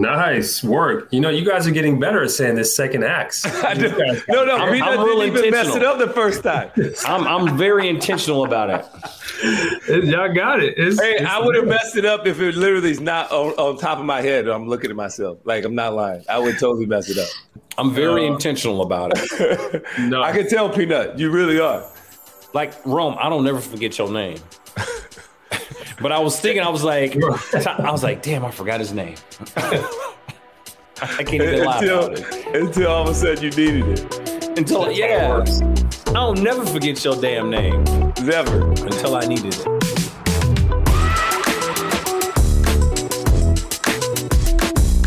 Nice work. You know, you guys are getting better at saying this second acts. no, no, I'm, we I'm didn't even mess it up the first time. I'm, I'm very intentional about it. It- y'all got it. It's, Hey, it's I would have messed it up if it literally is not on, on top of my head. I'm looking at myself. Like, I'm not lying. I would totally mess it up. I'm very um, intentional about it. No. I can tell, Peanut, you really are. Like Rome, I don't never forget your name. But I was thinking, I was like, I was like, damn, I forgot his name. I can't even lie Until, about it. until all of a sudden you needed it. Until yeah, I'll never forget your damn name Never. until I needed it.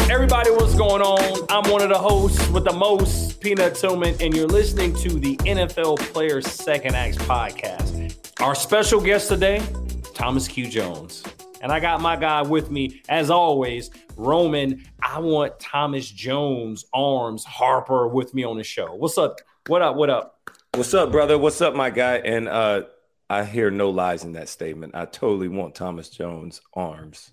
Everybody, what's going on? I'm one of the hosts with the most, Peanut Tillman, and you're listening to the NFL Players Second Acts podcast. Our special guest today, Thomas Q. Jones. And I got my guy with me, as always, Roman. I want Thomas Jones, Arms, Harper with me on the show. What's up? What up? What up? What's up, brother? What's up, my guy? And uh, I hear no lies in that statement. I totally want Thomas Jones' arms.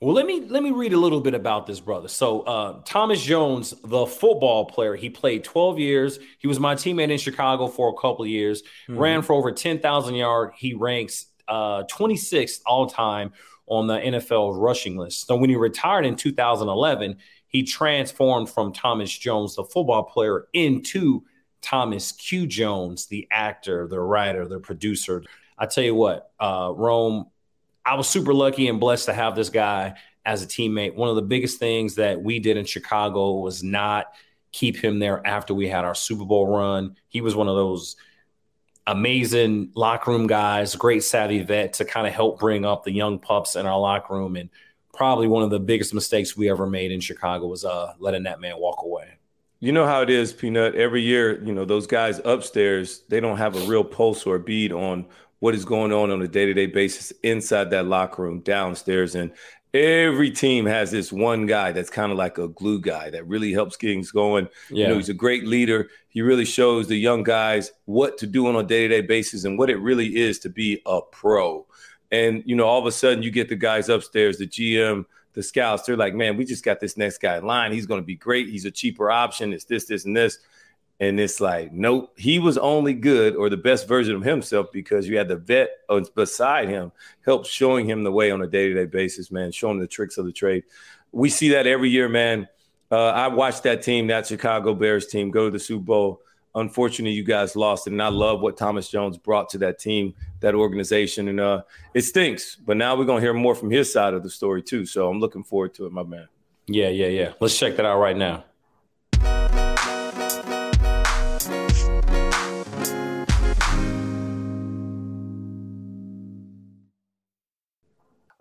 Well, let me let me read a little bit about this brother. So, uh, Thomas Jones, the football player, he played 12 years. He was my teammate in Chicago for a couple of years. Ran for over 10,000 yards. He ranks uh, 26th all time on the NFL rushing list. So, when he retired in 2011, he transformed from Thomas Jones, the football player, into Thomas Q. Jones, the actor, the writer, the producer. I tell you what, uh, Rome, I was super lucky and blessed to have this guy as a teammate. One of the biggest things that we did in Chicago was not keep him there after we had our Super Bowl run. He was one of those amazing locker room guys, great savvy vet to kind of help bring up the young pups in our locker room. And probably one of the biggest mistakes we ever made in Chicago was uh, letting that man walk away. You know how it is, Peanut. Every year, you know, those guys upstairs, they don't have a real pulse or a bead on what is going on on a day to day basis inside that locker room downstairs. And every team has this one guy that's kind of like a glue guy that really helps things going. You know, he's a great leader. He really shows the young guys what to do on a day to day basis and what it really is to be a pro. And, you know, all of a sudden you get the guys upstairs, the GM, the scouts, they're like, man, we just got this next guy in line. He's going to be great. He's a cheaper option. It's this, this, and this. And it's like, nope, he was only good or the best version of himself because you had the vet beside him, help showing him the way on a day to day basis, man, showing the tricks of the trade. We see that every year, man. Uh, I watched that team, that Chicago Bears team, go to the Super Bowl. unfortunately, you guys lost. And I love what Thomas Jones brought to that team, that organization. And uh, it stinks. But now we're going to hear more from his side of the story, too. So I'm looking forward to it, my man. Yeah, yeah, yeah. Let's check that out right now.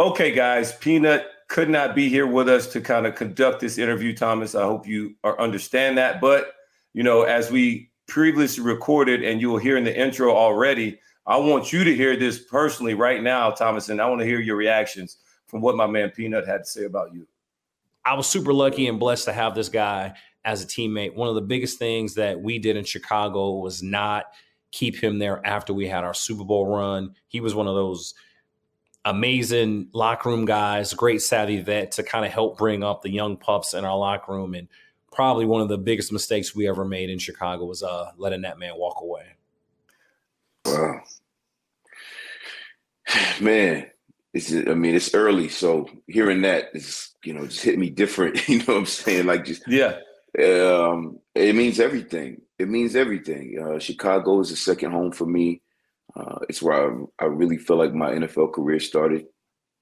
Okay, guys, Peanut could not be here with us to kind of conduct this interview, Thomas. I hope you are understand that. But you know, as we previously recorded, and you will hear in the intro already, I want you to hear this personally right now, Thomas, and I want to hear your reactions from what my man Peanut had to say about you. I was super lucky and blessed to have this guy as a teammate. One of the biggest things that we did in Chicago was not keep him there after we had our Super Bowl run. He was one of those amazing locker room guys, great savvy vet to kind of help bring up the young pups in our locker room. And probably one of the biggest mistakes we ever made in Chicago was uh, letting that man walk away. Wow. Man, it's I mean, it's early, so hearing that is, you know, just hit me different. You know what I'm saying? Like just yeah. Um, it means everything. It means everything. Uh, Chicago is a second home for me. Uh, it's where I, I, really feel like my NFL career started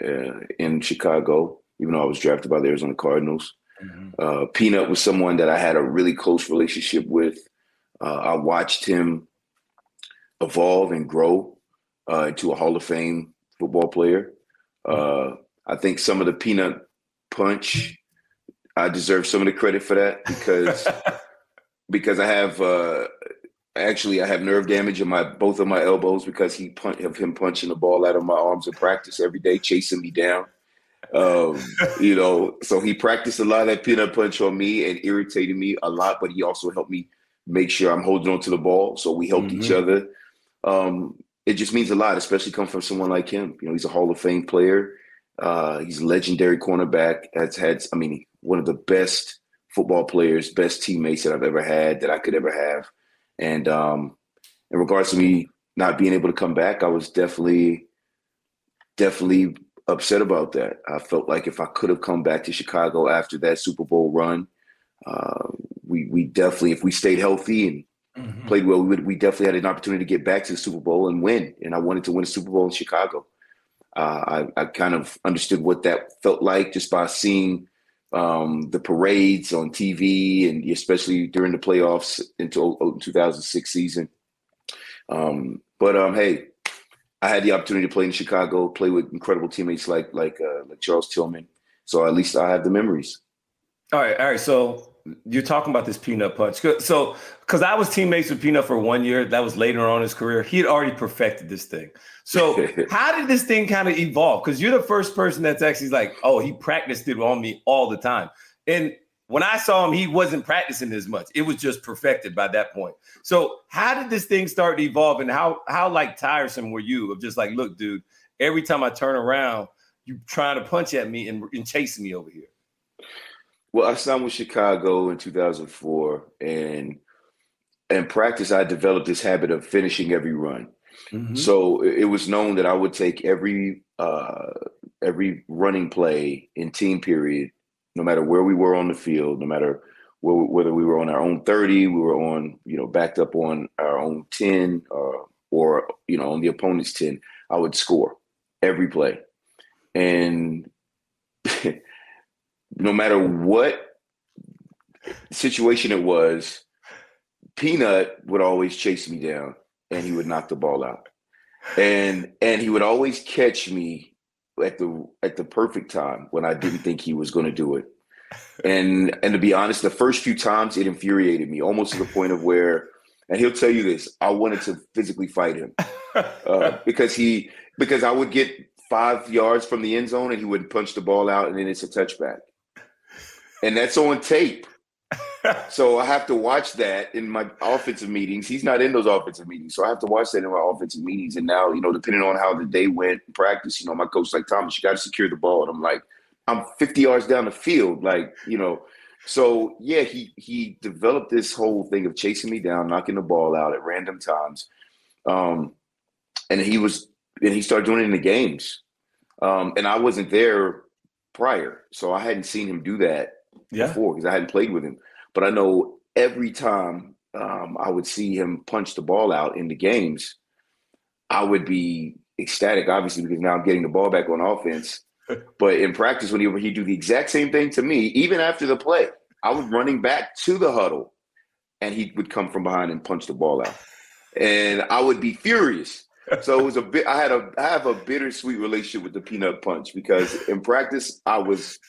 uh, in Chicago, even though I was drafted by the Arizona Cardinals. Mm-hmm. Uh, Peanut was someone that I had a really close relationship with. Uh, I watched him evolve and grow uh, into a Hall of Fame football player. Mm-hmm. I think some of the Peanut punch, I deserve some of the credit for that because because I have actually I have nerve damage in my both of my elbows because he punch of him punching the ball out of my arms in practice every day, chasing me down. Um, you know, so he practiced a lot of that peanut punch on me and irritated me a lot, but he also helped me make sure I'm holding on to the ball. So we helped mm-hmm. each other. Um, it just means a lot, especially come from someone like him. You know, he's a Hall of Fame player. Uh, he's a legendary cornerback. Has had, I mean, one of the best football players, best teammates that I've ever had, that I could ever have. And um, in regards to me not being able to come back, I was definitely, definitely upset about that. I felt like if I could have come back to Chicago after that Super Bowl run, uh, we we definitely, if we stayed healthy and mm-hmm. played well, we, would, we definitely had an opportunity to get back to the Super Bowl and win. And I wanted to win a Super Bowl in Chicago. Uh, I, I kind of understood what that felt like just by seeing um, the parades on TV and especially during the playoffs into 2006 season. Um, but um, hey, I had the opportunity to play in Chicago, play with incredible teammates like like uh, like Charles Tillman. So at least I have the memories. All right, all right. So you're talking about this peanut punch. So, because I was teammates with Peanut for one year, that was later on in his career. He had already perfected this thing. So, how did this thing kind of evolve? Because you're the first person that's actually like, oh, he practiced it on me all the time. And when I saw him, he wasn't practicing as much. It was just perfected by that point. So, how did this thing start to evolve, and how how like tiresome were you of just like, look, dude, every time I turn around, you trying to punch at me and, and chasing me over here. Well, I signed with Chicago in 2004, and in practice, I developed this habit of finishing every run. Mm-hmm. So it was known that I would take every uh, every running play in team period, no matter where we were on the field, no matter where, whether we were on our own 30, we were on, you know, backed up on our own 10, uh, or you know, on the opponent's 10, I would score every play. And no matter what situation it was, Peanut would always chase me down and he would knock the ball out. And and he would always catch me at the at the perfect time when I didn't think he was going to do it. And and to be honest, the first few times it infuriated me almost to the point of where and he'll tell you this, I wanted to physically fight him. Uh, because he because I would get 5 yards from the end zone and he would punch the ball out and then it's a touchback and that's on tape. so I have to watch that in my offensive meetings. He's not in those offensive meetings, so I have to watch that in my offensive meetings. And now, you know, depending on how the day went practice, you know, my coach like Thomas, you got to secure the ball, and I'm like, I'm 50 yards down the field, like you know. So yeah, he he developed this whole thing of chasing me down, knocking the ball out at random times, um, and he was and he started doing it in the games, um, and I wasn't there prior, so I hadn't seen him do that yeah. before because I hadn't played with him. But I know every time um, I would see him punch the ball out in the games, I would be ecstatic, obviously, because now I'm getting the ball back on offense. but in practice, when he he'd do the exact same thing to me, even after the play, I was running back to the huddle, and he would come from behind and punch the ball out, and I would be furious. So it was a bit. I had a I have a bittersweet relationship with the peanut punch because in practice I was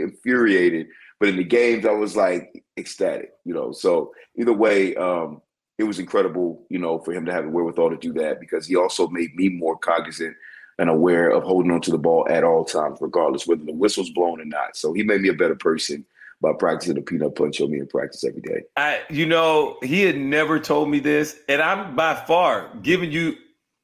infuriated, but in the games I was like ecstatic. You know, so either way, um, it was incredible. You know, for him to have the wherewithal to do that because he also made me more cognizant and aware of holding on to the ball at all times, regardless whether the whistle's blown or not. So he made me a better person by practicing the peanut punch on me in practice every day. I, you know, he had never told me this, and I'm by far giving you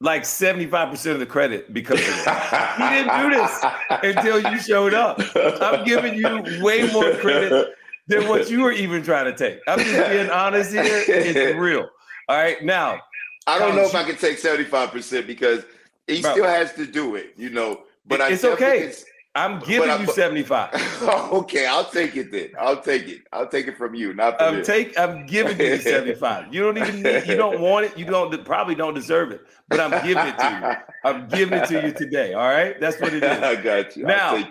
like 75% of the credit because he didn't do this until you showed up. I'm giving you way more credit than what you were even trying to take. I'm just being honest here. It's real. All right. Now, I don't know if I can take 75% because he bro, still has to do it, you know. But I think it's okay. I'm giving I, you 75. okay, I'll take it then. I'll take it. I'll take it from you, not from I'm take I'm giving you 75. You don't even need you don't want it. You don't probably don't deserve it, but I'm giving it to you. I'm giving it to you today. All right. That's what it is. I got you. Now,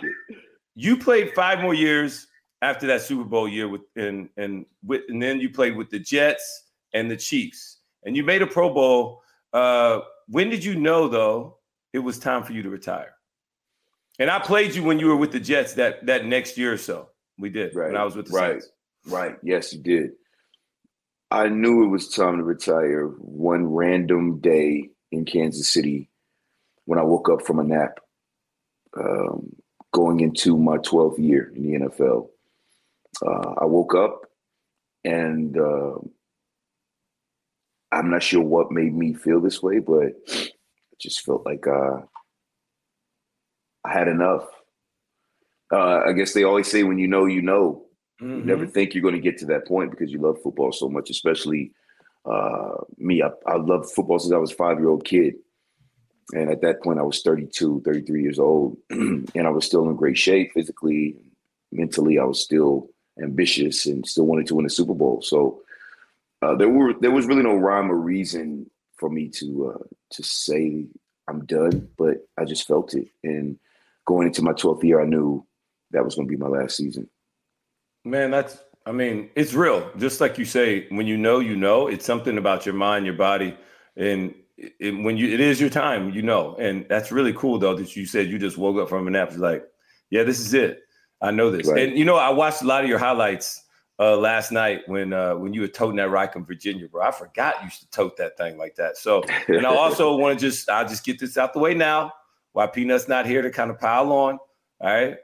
you played five more years after that Super Bowl year with and and with and then you played with the Jets and the Chiefs. And you made a Pro Bowl. Uh, when did you know though it was time for you to retire? And I played you when you were with the Jets that that next year or so. We did right. when I was with the right. Saints. Right. Yes, you did. I knew it was time to retire one random day in Kansas City when I woke up from a nap, um, going into my 12th year in the NFL. Uh, I woke up and uh, I'm not sure what made me feel this way, but I just felt like uh, I had enough. Uh, I guess they always say when you know, you know. Mm-hmm. You never think you're going to get to that point because you love football so much, especially uh, me. I, I loved football since I was a five year old kid. And at that point, I was 32, 33 years old. and I was still in great shape physically, mentally. I was still ambitious and still wanted to win a Super Bowl. So uh, there were there was really no rhyme or reason for me to uh, to say I'm done, but I just felt it. And going into my 12th year, I knew that was going to be my last season. Man, that's, I mean, it's real. Just like you say, when you know, you know, it's something about your mind, your body. And it, when you, it is your time, you know. And that's really cool, though, that you said you just woke up from a nap. It's like, yeah, this is it. I know this. Right. And, you know, I watched a lot of your highlights uh, last night when uh, when you were toting that rock in Virginia, bro. I forgot you used to tote that thing like that. So, and I also want to just I'll just get this out the way now. Why Peanut's not here to kind of pile on. All right.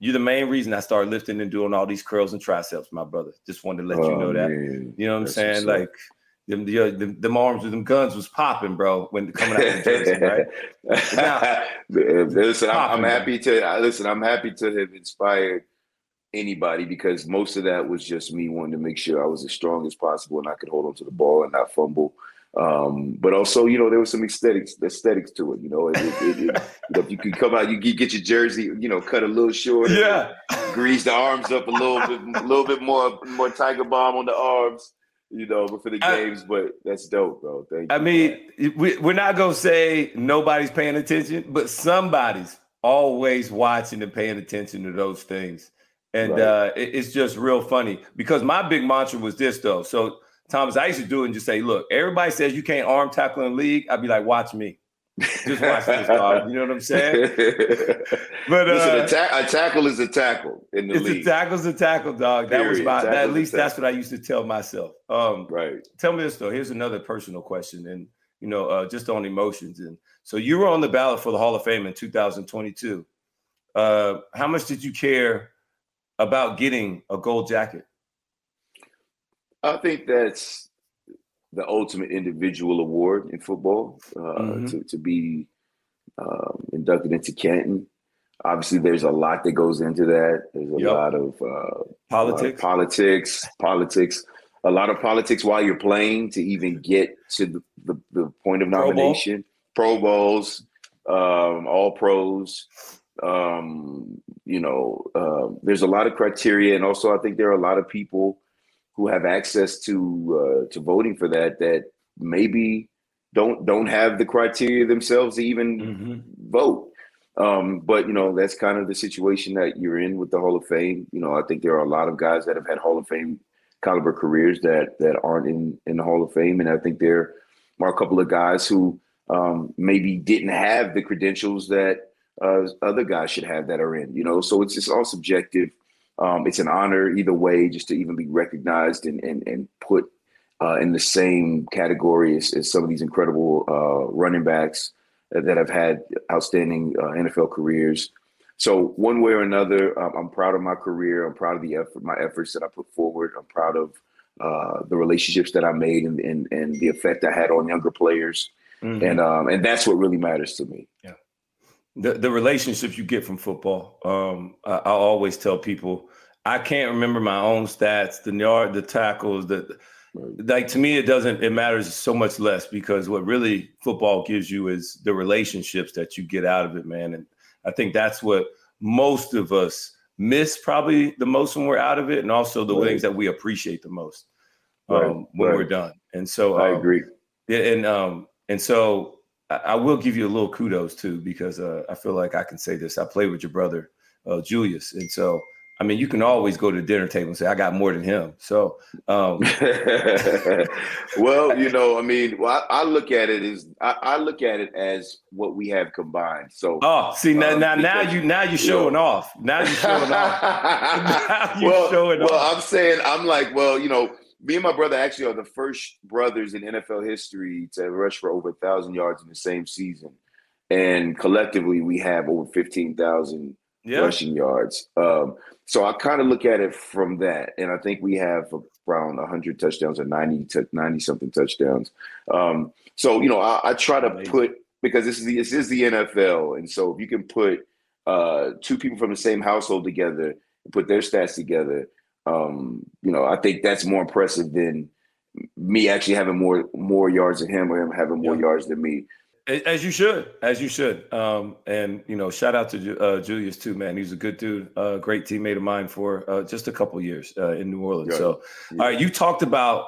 You're the main reason I started lifting and doing all these curls and triceps, my brother. Just wanted to let oh, you know that. Man. You know what I'm That's saying? Like them, the, uh, them, them arms with them guns was popping, bro, when coming out of Jersey, right? Now, listen, popping, I'm, I'm happy to listen. I'm happy to have inspired anybody because most of that was just me wanting to make sure I was as strong as possible and I could hold on to the ball and not fumble. Um, but also, you know, there was some aesthetics aesthetics to it. You know, it, it, it, you know if you could come out, you get your jersey, you know, cut a little short, yeah, grease the arms up a little bit, a little bit more, more Tiger Balm on the arms. You know, but for the games, but that's dope, bro. Thank you. I mean, we, we're not gonna say nobody's paying attention, but somebody's always watching and paying attention to those things. And right. uh, it, it's just real funny because my big mantra was this though. So Thomas, I used to do it and just say, look, everybody says you can't arm tackle in league. I'd be like, watch me. Just watch this, dog. You know what I'm saying? But Listen, uh, a, ta- a, tackle is a tackle in the it's league. A tackle's a tackle, dog. That was my. That, at least that's what I used to tell myself. Um, right. Tell me this though. Here's another personal question, and you know, uh, just on emotions. And so you were on the ballot for the Hall of Fame in 2022. Uh, how much did you care about getting a gold jacket? I think that's the ultimate individual award in football uh, mm-hmm. to, to be um, inducted into Canton. Obviously, there's a lot that goes into that. There's a yep. lot of uh, politics, of politics, politics, a lot of politics while you're playing to even get to the, the, the point of nomination. Pro, Bowl. Pro Bowls, um, all pros. Um, you know, uh, there's a lot of criteria, and also I think there are a lot of people who have access to uh, to voting for that that maybe don't don't have the criteria themselves to even mm-hmm. vote. Um, but you know that's kind of the situation that you're in with the Hall of Fame. You know, I think there are a lot of guys that have had Hall of Fame caliber careers that that aren't in in the Hall of Fame, and I think there are a couple of guys who um, maybe didn't have the credentials that uh, other guys should have that are in. You know, so it's just all subjective. Um, it's an honor either way, just to even be recognized and and and put uh, in the same category as, as, some of these incredible uh, running backs that have had outstanding uh, NFL careers. So one way or another, um, I'm proud of my career. I'm proud of the effort, my efforts that I put forward. I'm proud of uh, the relationships that I made and, and, and the effect I had on younger players. Mm-hmm. And um, and that's what really matters to me. Yeah. The the relationships you get from football. Um, I, I always tell people I can't remember my own stats, the yard, the tackles, the like to me it doesn't it matters so much less because what really football gives you is the relationships that you get out of it man and i think that's what most of us miss probably the most when we're out of it and also the right. things that we appreciate the most um, right. when right. we're done and so um, i agree Yeah, and um and so I, will give you a little kudos too because uh, i feel like i can say this i played with your brother uh, julius and so I mean, you can always go to the dinner table and say, I got more than him. So, um, well, you know, I mean, well, I, I look at it as I, I, look at it as what we have combined. So, oh, see now, um, now, now you now you're showing you know, off. Now you're showing off. now you're well, showing well, off. I'm saying, I'm like, well, you know, me and my brother actually are the first brothers in NFL history to rush for over a thousand yards in the same season, and collectively we have over fifteen thousand yeah. rushing yards. Um, so I kind of look at it from that, and I think we have around 100 touchdowns or 90 to 90 something touchdowns. Um, so you know, I, I try to Amazing. put because this is the this is the NFL, and so if you can put uh, two people from the same household together and put their stats together, um, you know, I think that's more impressive than me actually having more more yards than him or him having more yeah. yards than me. As you should, as you should. Um, and you know, shout out to uh, Julius too, man. He's a good dude, a uh, great teammate of mine for uh, just a couple years uh, in New Orleans. So, yeah. all right, you talked about,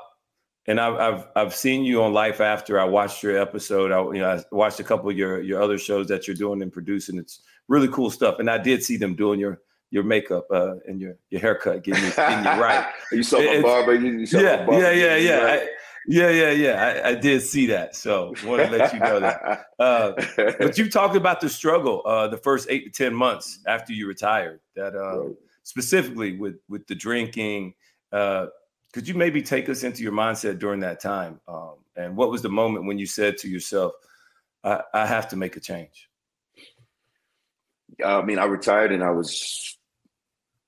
and I've, I've I've seen you on Life After. I watched your episode. I you know I watched a couple of your your other shows that you're doing and producing. It's really cool stuff, and I did see them doing your your makeup uh, and your your haircut, getting you, getting right. you saw my barber. You, saw yeah, barber, yeah, yeah, yeah, right? I, yeah, yeah, yeah. I, I, did see that. So want to let you know that. Uh, but you talked about the struggle uh, the first eight to ten months after you retired. That uh, specifically with with the drinking. Uh, could you maybe take us into your mindset during that time? Um, and what was the moment when you said to yourself, I, I have to make a change"? I mean, I retired and I was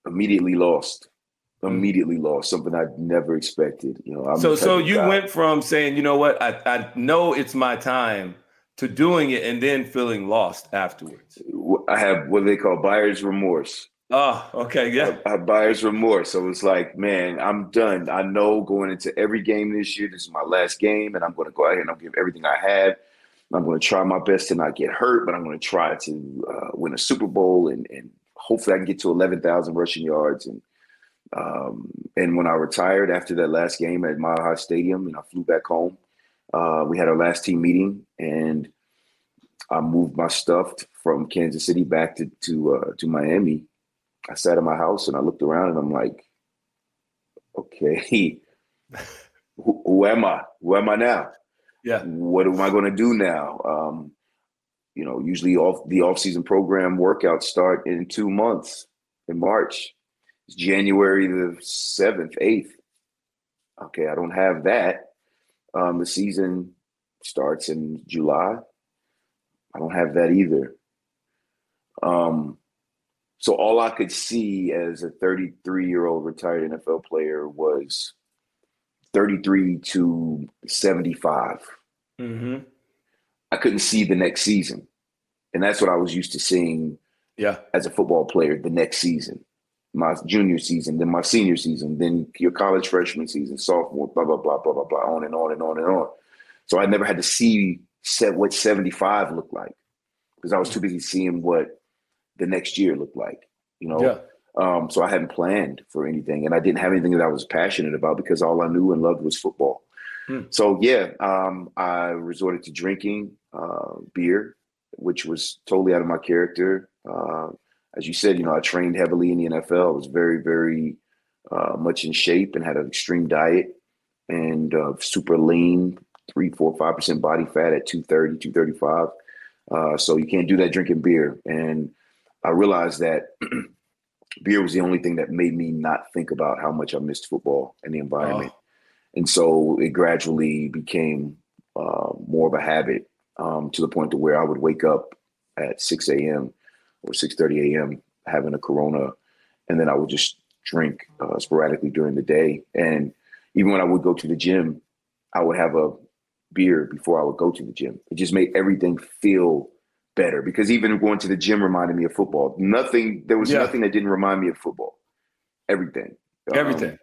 immediately lost. Mm. immediately lost something i'd never expected. You know, I'm so so you guy. went from saying, you know what, I, I know it's my time to doing it and then feeling lost afterwards. I have what they call buyer's remorse. Oh, okay, yeah. I, I buyer's remorse. So it's like, man, I'm done. I know going into every game this year, this is my last game, and I'm going to go ahead and I'll give everything I have. I'm going to try my best to not get hurt, but I'm going to try to uh, win a Super Bowl and, and hopefully I can get to 11,000 rushing yards and um, and when I retired after that last game at Mile High Stadium, and I flew back home, uh, we had our last team meeting, and I moved my stuff from Kansas City back to to uh, to Miami. I sat in my house and I looked around, and I'm like, okay, who, who, am I? Who am I now? Yeah. What am I going to do now? Um, you know, usually off the off season program workouts start in two months in March. It's January the 7th, 8th. Okay, I don't have that. Um, the season starts in July. I don't have that either. Um, so all I could see as a 33 year old retired NFL player was 33 to 75. Mm-hmm. I couldn't see the next season. And that's what I was used to seeing yeah. as a football player the next season my junior season, then my senior season, then your college freshman season, sophomore, blah, blah, blah, blah, blah, blah, on and on and on and on. So I never had to see set what 75 looked like because I was too busy seeing what the next year looked like. You know, yeah. Um, so I hadn't planned for anything, and I didn't have anything that I was passionate about because all I knew and loved was football. Hmm. So yeah, um, I resorted to drinking uh, beer, which was totally out of my character. Uh, as you said, you know, I trained heavily in the NFL. I was very, very uh, much in shape and had an extreme diet and uh, super lean, three, four, five percent body fat at 230, 235. Uh, so you can't do that drinking beer. And I realized that beer was the only thing that made me not think about how much I missed football and the environment. Oh. And so it gradually became uh, more of a habit um, to the point to where I would wake up at 6 a.m. or 6:30 a.m. having a Corona, and then I would just drink uh, sporadically during the day. And even when I would go to the gym, I would have a beer before I would go to the gym. It just made everything feel better because even going to the gym reminded me of football. Nothing, there was yeah. nothing that didn't remind me of football. Everything. Everything. Um,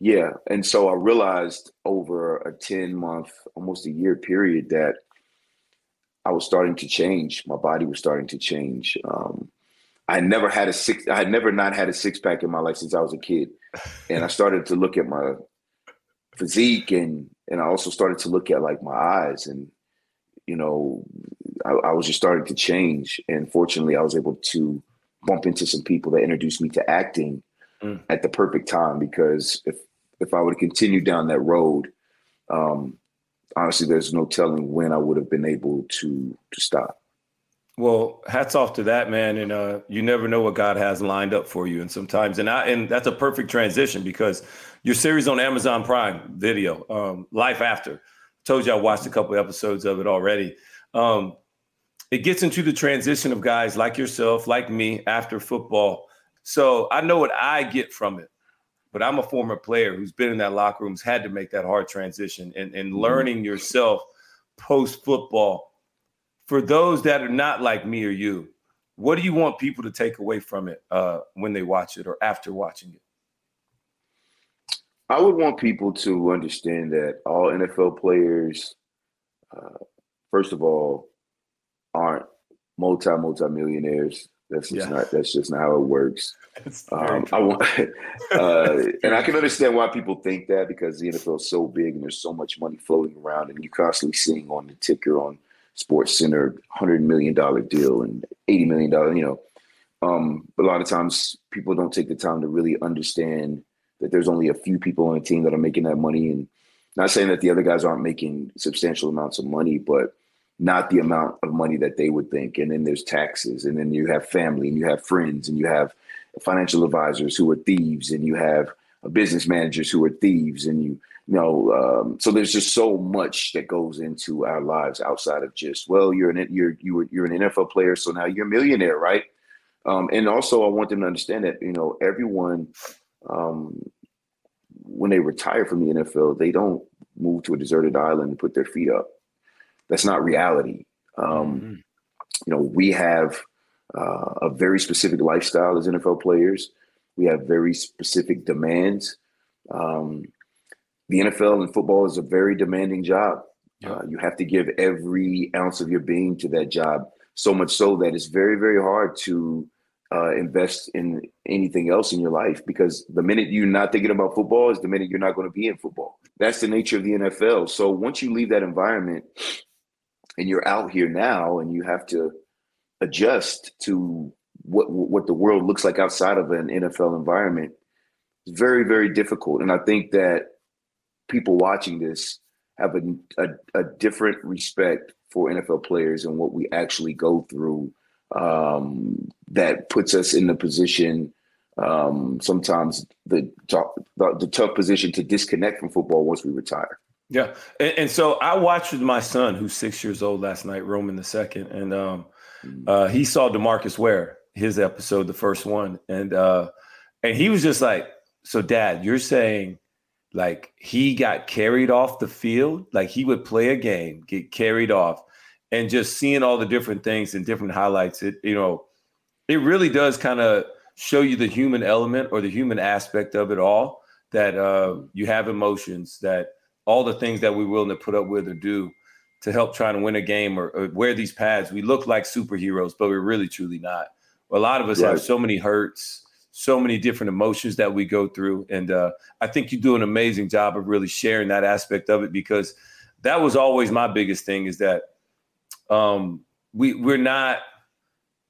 yeah. And so I realized over a 10 month, almost a year period that I was starting to change. My body was starting to change. Um, I never had a six. I had never not had a six pack in my life since I was a kid, and I started to look at my physique and and I also started to look at like my eyes and you know I, I, was just starting to change and fortunately I was able to bump into some people that introduced me to acting mm. at the perfect time because if if I would have continued down that road um, honestly there's no telling when I would have been able to to stop well, hats off to that man, and uh, you never know what God has lined up for you. And sometimes, and I, and that's a perfect transition because your series on Amazon Prime Video, um, Life After, told you I watched a couple episodes of it already. Um, it gets into the transition of guys like yourself, like me, after football. So I know what I get from it, but I'm a former player who's been in that locker room, has had to make that hard transition, and and mm-hmm. learning yourself post football for those that are not like me or you, what do you want people to take away from it uh, when they watch it or after watching it? I would want people to understand that all NFL players, uh, first of all, aren't multi multi millionaires. That's just yeah. not. That's just not how it works. Um, I want, uh, and I can understand why people think that because the NFL is so big and there's so much money floating around, and you're constantly seeing on the ticker on Sports Center, hundred million dollar deal and eighty million dollar. You know, um, but a lot of times people don't take the time to really understand that there's only a few people on a team that are making that money, and not saying that the other guys aren't making substantial amounts of money, but not the amount of money that they would think. And then there's taxes, and then you have family, and you have friends, and you have financial advisors who are thieves, and you have business managers who are thieves, and you you know, um, so there's just so much that goes into our lives outside of just well, you're an you're you were, you're an NFL player, so now you're a millionaire, right? Um, and also, I want them to understand that you know everyone, um, when they retire from the NFL, they don't move to a deserted island and put their feet up. That's not reality. Um, mm-hmm. You know, we have uh, a very specific lifestyle as NFL players. We have very specific demands. Um, the NFL and football is a very demanding job. Yeah. Uh, you have to give every ounce of your being to that job, so much so that it's very, very hard to uh, invest in anything else in your life because the minute you're not thinking about football is the minute you're not going to be in football. That's the nature of the NFL. So once you leave that environment and you're out here now and you have to adjust to what what the world looks like outside of an NFL environment, it's very, very difficult. And I think that people watching this have a, a, a, different respect for NFL players and what we actually go through um, that puts us in the position um, sometimes the, the, the tough position to disconnect from football once we retire. Yeah, and, and, so I watched with my son, who's six years old, last night, Roman the second, and um, mm. uh, he saw Demarcus Ware, his episode, the first one, and uh, and he was just like, "So, Dad, you're saying like he got carried off the field, like he would play a game, get carried off, and just seeing all the different things and different highlights, it you know, it really does kind of show you the human element or the human aspect of it all. That uh, you have emotions, that all the things that we're willing to put up with or do to help try to win a game or, or wear these pads. We look like superheroes, but we're really truly not. A lot of us right. have so many hurts, so many different emotions that we go through. And uh, I think you do an amazing job of really sharing that aspect of it because that was always my biggest thing is that um, we we're not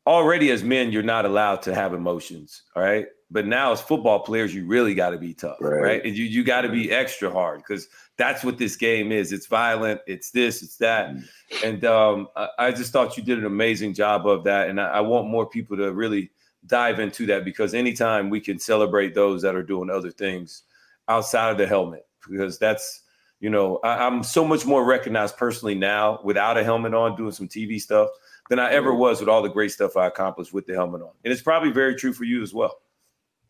already as men, you're not allowed to have emotions. All right. But now as football players, you really got to be tough, right? right? And you you got to be extra hard because that's what this game is. It's violent. It's this. It's that. Mm-hmm. And um, I, I, just thought you did an amazing job of that. And I, I want more people to really dive into that because anytime we can celebrate those that are doing other things outside of the helmet, because that's you know I, I'm so much more recognized personally now without a helmet on, doing some TV stuff than I ever was with all the great stuff I accomplished with the helmet on. And it's probably very true for you as well.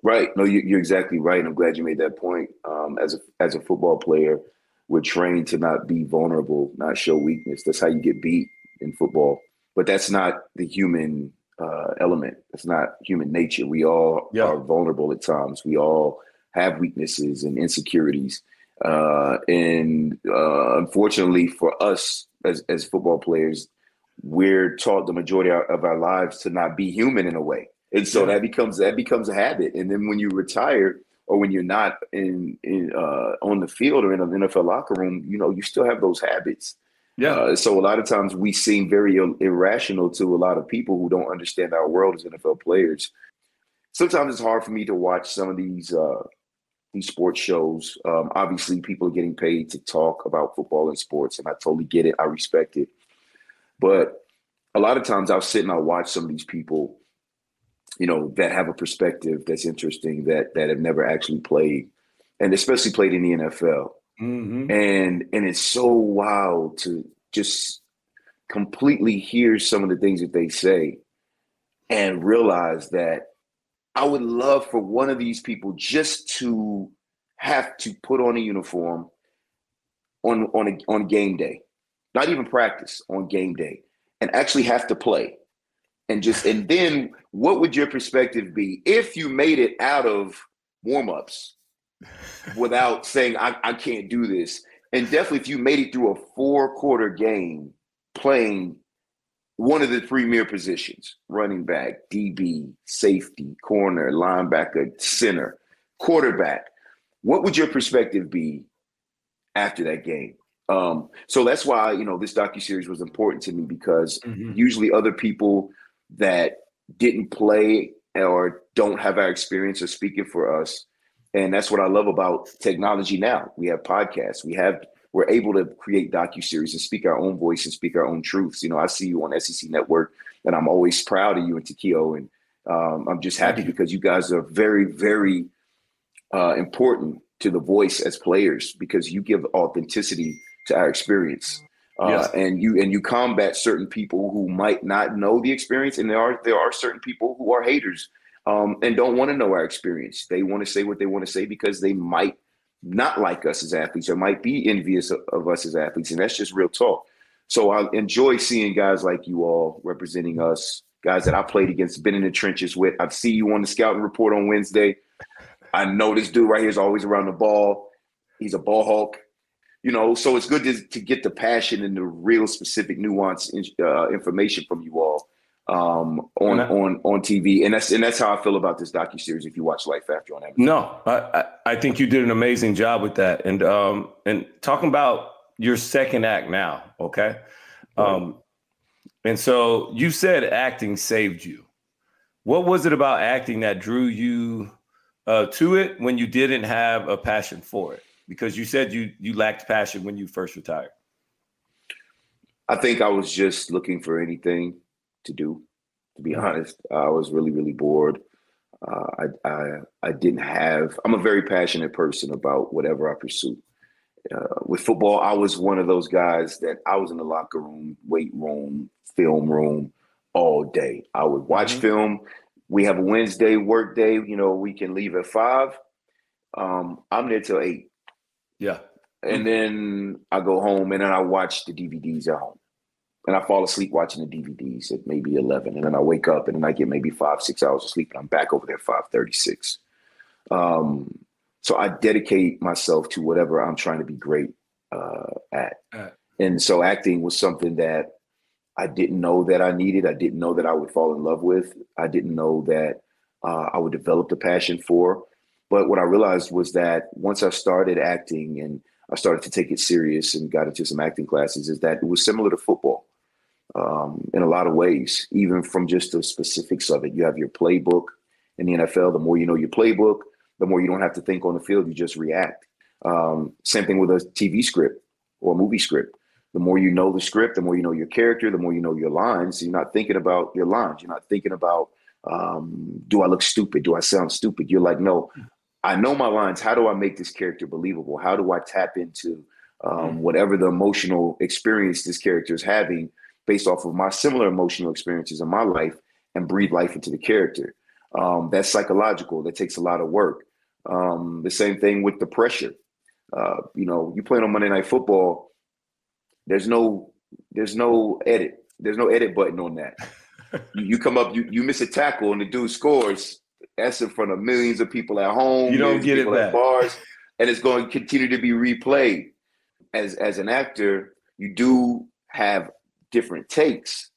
Right. No, you, are exactly right. And I'm glad you made that point. Um, as a as a football player, we're trained to not be vulnerable, not show weakness. That's how you get beat in football. But that's not the human uh, element. That's not human nature. We all yeah. are vulnerable at times. We all have weaknesses and insecurities. Uh, and uh, unfortunately for us as, as football players, we're taught the majority of our lives to not be human in a way and so that becomes that becomes a habit. And then when you retire or when you're not in, in uh, on the field or in an NFL locker room you know you still have those habits. Yeah. Uh, so a lot of times we seem very irrational to a lot of people who don't understand our world as NFL players. Sometimes it's hard for me to watch some of these uh, these sports shows. Um, obviously people are getting paid to talk about football and sports and I totally get it. I respect it. But a lot of times I'll sit and I'll watch some of these people, you know, that have a perspective that's interesting that that have never actually played, and especially played in the NFL. Mm-hmm. And and it's so wild to just completely hear some of the things that they say and realize that I would love for one of these people just to have to put on a uniform on on a, on game day not even practice on game day, and actually have to play. And just and then what would your perspective be if you made it out of warmups without saying I, I can't do this? And definitely if you made it through a four quarter game playing one of the premier positions running back, DB, safety, corner, linebacker, center, quarterback. What would your perspective be after that game? Um, so that's why you know this docu series was important to me because mm-hmm. usually other people that didn't play or don't have our experience of speaking for us, and that's what I love about technology. Now we have podcasts, we have we're able to create docu series and speak our own voice and speak our own truths. You know, I see you on SEC Network, and I'm always proud of you and Takeo, and um, I'm just happy because you guys are very, very uh, important to the voice as players because you give authenticity to our experience. Uh, yes. and you and you combat certain people who might not know the experience, and there are there are certain people who are haters um, and don't want to know our experience. They want to say what they want to say because they might not like us as athletes or might be envious of, of us as athletes, and that's just real talk. So I enjoy seeing guys like you all representing us, guys that I played against, been in the trenches with. I see you on the scouting report on Wednesday. I know this dude right here is always around the ball. He's a ball hawk you know, so it's good to, to get the passion and the real specific nuance uh, information from you all um, on on on TV, and that's and that's how I feel about this docu series. If you watch Life After on Amazon, no, I, I think you did an amazing job with that, and um and talking about your second act now, okay, um, and so you said acting saved you. What was it about acting that drew you uh, to it when you didn't have a passion for it? Because you said you you lacked passion when you first retired. I think I was just looking for anything to do. To be honest, I was really really bored. Uh, I, I I didn't have. I'm a very passionate person about whatever I pursue. Uh, with football, I was one of those guys that I was in the locker room, weight room, film room all day. I would watch mm-hmm. film. We have a Wednesday work day. You know, we can leave at five. Um, I'm there till eight. Yeah. And then I go home and then I watch the DVDs at home. And I fall asleep watching the DVDs at maybe 11. And then I wake up and then I get maybe five, six hours of sleep. And I'm back over there at 536. Um, so I dedicate myself to whatever I'm trying to be great uh, at. Uh, and so acting was something that I didn't know that I needed. I didn't know that I would fall in love with. I didn't know that uh, I would develop the passion for. But what I realized was that once I started acting and I started to take it serious and got into some acting classes, is that it was similar to football um, in a lot of ways, even from just the specifics of it. You have your playbook in the NFL. The more you know your playbook, the more you don't have to think on the field. You just react. Um, same thing with a TV script or a movie script. The more you know the script, the more you know your character, the more you know your lines. You're not thinking about your lines. You're not thinking about, um, do I look stupid? Do I sound stupid? You're like, no, I know my lines. How do I make this character believable? How do I tap into um, whatever the emotional experience this character is having based off of my similar emotional experiences in my life and breathe life into the character? Um, that's psychological. That takes a lot of work. Um, the same thing with the pressure. Uh, you know, you playing on Monday Night Football. There's no, there's no edit. There's no edit button on that. you, you come up, you you miss a tackle, and the dude scores. That's in front of millions of people at home. You don't get it at bars, and it's going to continue to be replayed. As as an actor, you do have different takes,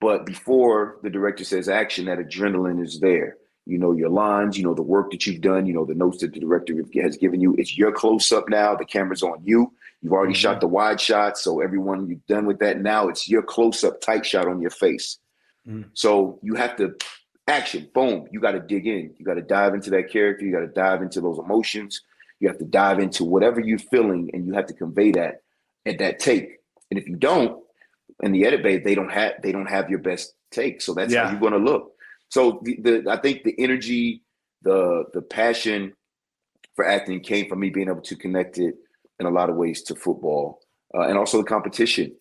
but before the director says action, that adrenaline is there. You know your lines, you know the work that you've done, you know the notes that the director has given you. It's your close up now. The camera's on you. You've already shot the wide shot, so everyone you've done with that. Now it's your close up tight shot on your face. Mm. So you have to action, boom. You got to dig in. You got to dive into that character. You got to dive into those emotions. You have to dive into whatever you're feeling, and you have to convey that at that take. And if you don't, in the edit bay, they don't have they don't have your best take. So that's Yeah. how you're going to look. So the, the I think the energy, the the passion for acting came from me being able to connect it in a lot of ways to football, uh, and also the competition.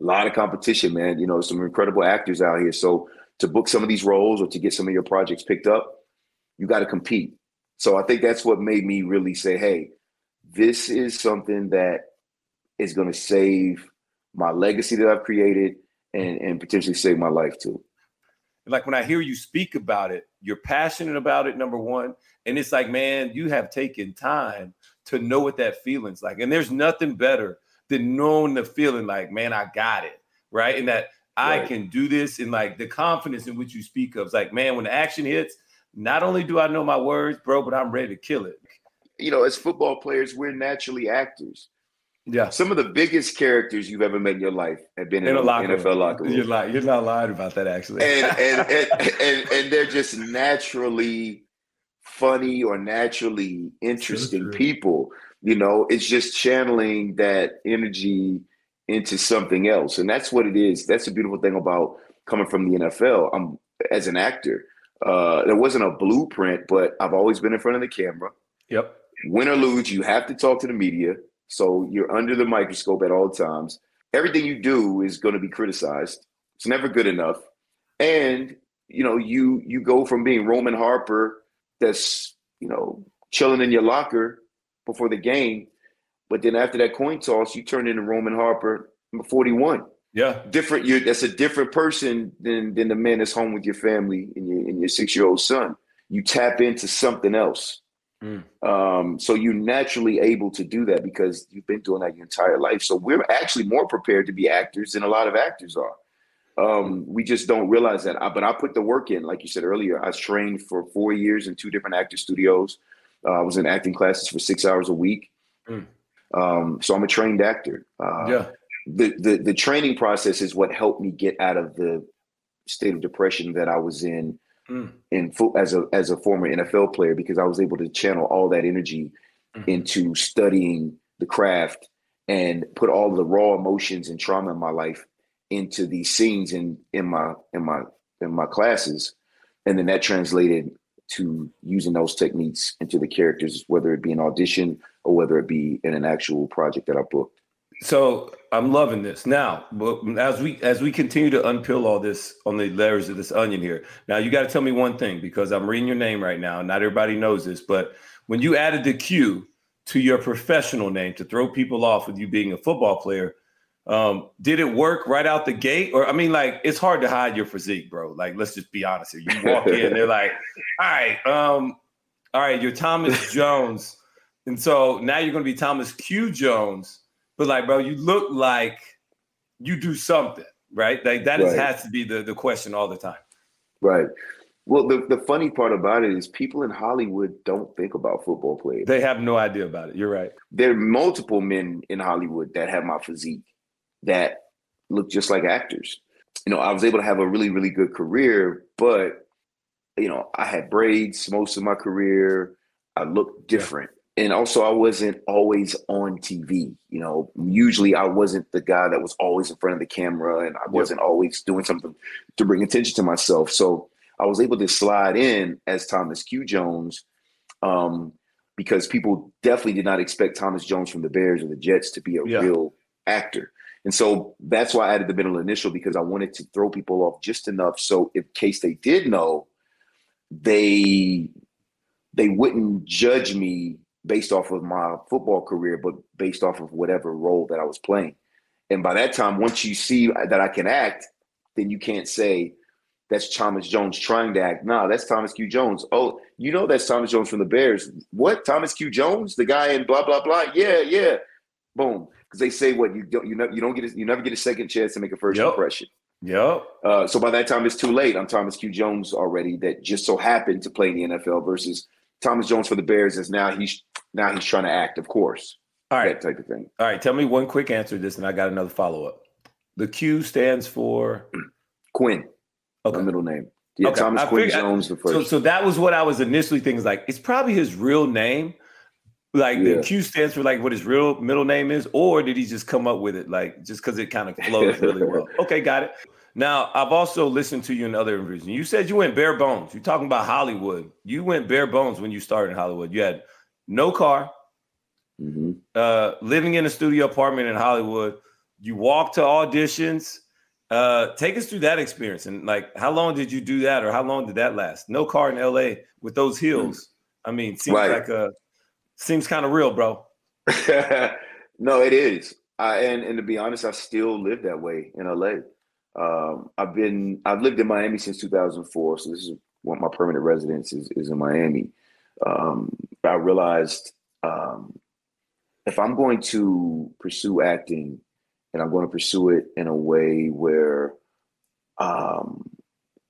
A lot of competition, man. You know, some incredible actors out here. So to book some of these roles or to get some of your projects picked up, you got to compete. So I think that's what made me really say, hey, this is something that is going to save my legacy that I've created and, and potentially save my life too. like when I hear you speak about it, you're passionate about it, number one. And it's like, man, you have taken time to know what that feeling's like. And there's nothing better than knowing the feeling like, man, I got it. Right. And that I can do this. And like the confidence in which you speak of, it's like, man, when the action hits, not only do I know my words, bro, but I'm ready to kill it. You know, as football players, we're naturally actors. Yeah. Some of the biggest characters you've ever met in your life have been in, In a locker NFL room. locker room. You're, lying. you're not lying about that, actually. and, and, and, and and they're just naturally funny or naturally interesting people. You know, it's just channeling that energy into something else, and that's what it is. That's the beautiful thing about coming from the NFL. I'm as an actor. Uh, there wasn't a blueprint, but I've always been in front of the camera. yep. Win or lose, you have to talk to the media. So you're under the microscope at all times. Everything you do is going to be criticized. It's never good enough. And you know, you you go from being Roman Harper, that's you know chilling in your locker before the game, but then after that coin toss, you turn into Roman Harper, number 41. Yeah. Different. You that's a different person than than the man that's home with your family and your and your six year old son. You tap into something else. Mm. Um, so you're naturally able to do that because you've been doing that your entire life. So we're actually more prepared to be actors than a lot of actors are. Um, we just don't realize that. I, but I put the work in, like you said earlier. I was trained for four years in two different actor studios. Uh, I was in acting classes for six hours a week. Mm. Um, so I'm a trained actor. Uh, Yeah. the, the the training process is what helped me get out of the state of depression that I was in Mm. in fo- as a as a former NFL player because I was able to channel all that energy Mhm. into studying the craft and put all the raw emotions and trauma in my life into these scenes in in my in my in my classes and then that translated to using those techniques into the characters whether it be an audition or whether it be in an actual project that I booked So I'm loving this now. As we as we continue to unpeel all this on the layers of this onion here, now you got to tell me one thing because I'm reading your name right now. Not everybody knows this, but when you added the Q to your professional name to throw people off with you being a football player, um, did it work right out the gate? Or I mean, like it's hard to hide your physique, bro. Like let's just be honest here. You walk in, they're like, all right, um, all right, you're Thomas Jones, and so now you're going to be Thomas Q Jones. But like, bro, you look like you do something, right? Like that Right. has to be the, the question all the time. Right. Well, the, the funny part about it is people in Hollywood don't think about football players. They have no idea about it. You're right. There are multiple men in Hollywood that have my physique that look just like actors. You know, I was able to have a really, really good career, but you know, I had braids most of my career. I looked different. Yeah. And also I wasn't always on TV. You know, usually I wasn't the guy that was always in front of the camera and I wasn't always doing something to bring attention to myself. So I was able to slide in as Thomas Q. Jones um, because people definitely did not expect Thomas Jones from the Bears or the Jets to be a yeah. real actor. And so that's why I added the middle initial because I wanted to throw people off just enough so in case they did know, they they wouldn't judge me based off of my football career, but based off of whatever role that I was playing. And by that time, once you see that I can act, then you can't say, that's Thomas Jones trying to act. Nah, that's Thomas Q. Jones. Oh, you know that's Thomas Jones from the Bears. What? Thomas Q. Jones, the guy in blah blah blah. Yeah, yeah. Boom. Because they say what you don't you know you don't get a, you never get a second chance to make a first yep. impression. Yep. Uh, so by that time it's too late. I'm Thomas Q. Jones already. That just so happened to play in the NFL versus Thomas Jones for the Bears. Is now he's now he's trying to act. Of course. All right. That type of thing. All right. Tell me one quick answer to this, and I got another follow up. The Q stands for Quinn. Okay. My middle name. Yeah, okay. Thomas I Quinn figured, Jones the first. So, so that was what I was initially thinking. Like, it's probably his real name. Like yeah. the Q stands for like what his real middle name is, or did he just come up with it like just because it kind of flows really well? Okay, got it. Now I've also listened to you in other interviews, you said you went bare bones. You're talking about Hollywood. You went bare bones when you started in Hollywood. You had no car, mm-hmm. uh, living in a studio apartment in Hollywood. You walk to auditions uh, take us through that experience and like how long did you do that or how long did that last? No car in LA with those hills. I mean, seems right. like a seems kind of real, bro. no, it is. I, and and to be honest, I still live that way in LA. Um, I've been I've lived in Miami since 2004, so this is what my permanent residence is is in Miami. Um, I realized um, if I'm going to pursue acting and I'm going to pursue it in a way where um,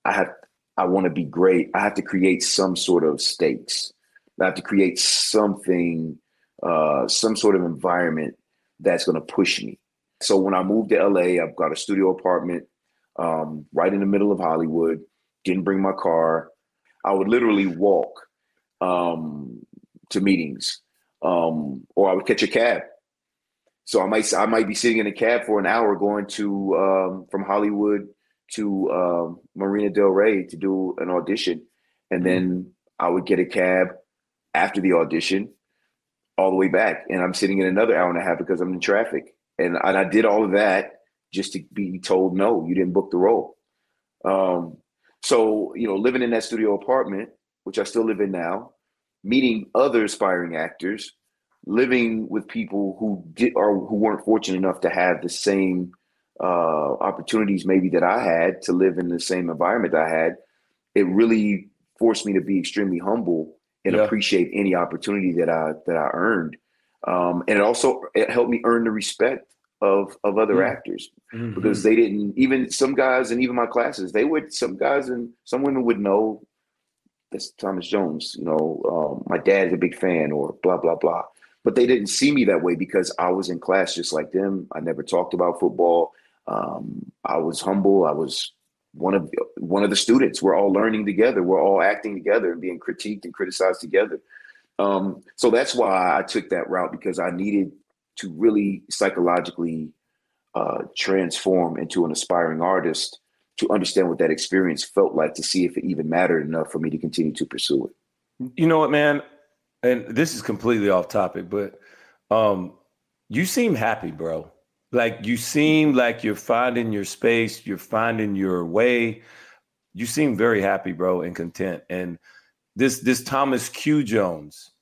I have I want to be great. I have to create some sort of stakes. I have to create something, uh, some sort of environment that's going to push me. So when I moved to LA, I've got a studio apartment um, right in the middle of Hollywood. Didn't bring my car. I would literally walk um, to meetings, um, or I would catch a cab. So I might I might be sitting in a cab for an hour going to um, from Hollywood to um, Marina Del Rey to do an audition, and then I would get a cab after the audition all the way back, and I'm sitting in another hour and a half because I'm in traffic, and, and I did all of that just to be told no, you didn't book the role. Um, so you know, living in that studio apartment, which I still live in now, meeting other aspiring actors living with people who did or who weren't fortunate enough to have the same uh, opportunities maybe that I had to live in the same environment I had, it really forced me to be extremely humble and yeah. appreciate any opportunity that I that I earned. Um, and it also it helped me earn the respect of of other mm-hmm. actors mm-hmm. because they didn't even some guys and even my classes they would some guys and some women would know that's Thomas Jones. You know, um, my dad's a big fan, or blah blah blah but they didn't see me that way because I was in class just like them. I never talked about football. Um, I was humble. I was one of one of the students. We're all learning together. We're all acting together and being critiqued and criticized together. Um, so that's why I took that route because I needed to really psychologically uh, transform into an aspiring artist to understand what that experience felt like to see if it even mattered enough for me to continue to pursue it. You know what, man? and this is completely off topic, but um, you seem happy, bro. Like you seem like you're finding your space, you're finding your way. You seem very happy, bro, and content. And this this Thomas Q Jones,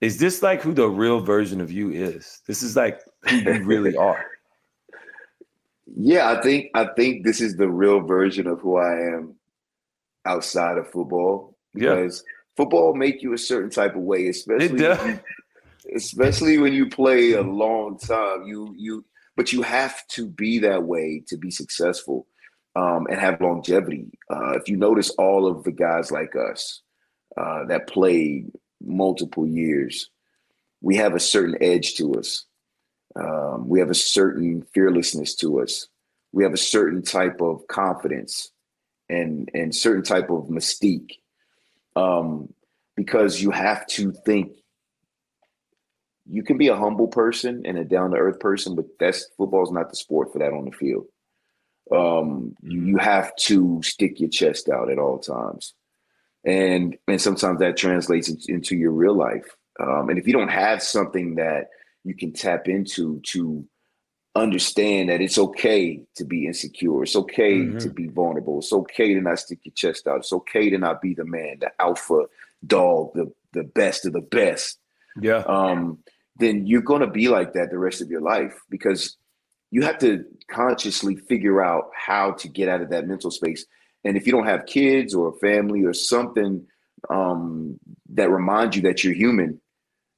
is this like who the real version of you is? This is like who you really are. Yeah, I think I think this is the real version of who I am outside of football. Because yeah football make you a certain type of way, especially when you, especially when you play a long time. You you but you have to be that way to be successful. um, and have longevity. Uh, if you notice, all of the guys like us uh, that played multiple years, we have a certain edge to us. Um, we have a certain fearlessness to us. We have a certain type of confidence and and certain type of mystique. Um, because you have to think you can be a humble person and a down to earth person, but that's football's not the sport for that on the field. Um, you, you have to stick your chest out at all times, and and sometimes that translates into your real life. Um, and if you don't have something that you can tap into to understand that it's okay to be insecure, it's okay mm-hmm. to be vulnerable, it's okay to not stick your chest out, it's okay to not be the man, the alpha dog, the the best of the best. Yeah. Um, then you're going to be like that the rest of your life because you have to consciously figure out how to get out of that mental space. And if you don't have kids or a family or something um, that reminds you that you're human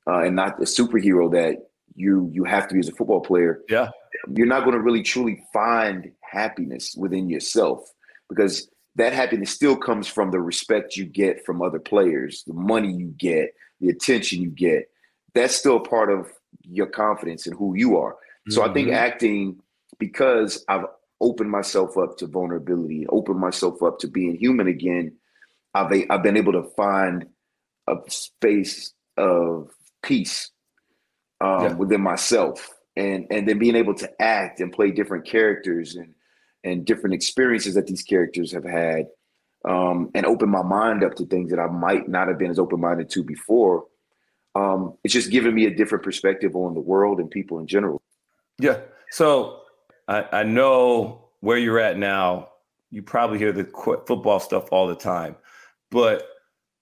uh, and not a superhero that you you have to be as a football player, yeah, you're not going to really truly find happiness within yourself because that happiness still comes from the respect you get from other players, the money you get, the attention you get that's still part of your confidence in who you are. So mm-hmm. I think mm-hmm. acting, because I've opened myself up to vulnerability, opened myself up to being human again, I've I've been able to find a space of peace um, yeah. within myself, and and then being able to act and play different characters and and different experiences that these characters have had, um, and open my mind up to things that I might not have been as open minded to before um, it's just given me a different perspective on the world and people in general. Yeah. So I, I know where you're at now. You probably hear the football stuff all the time, but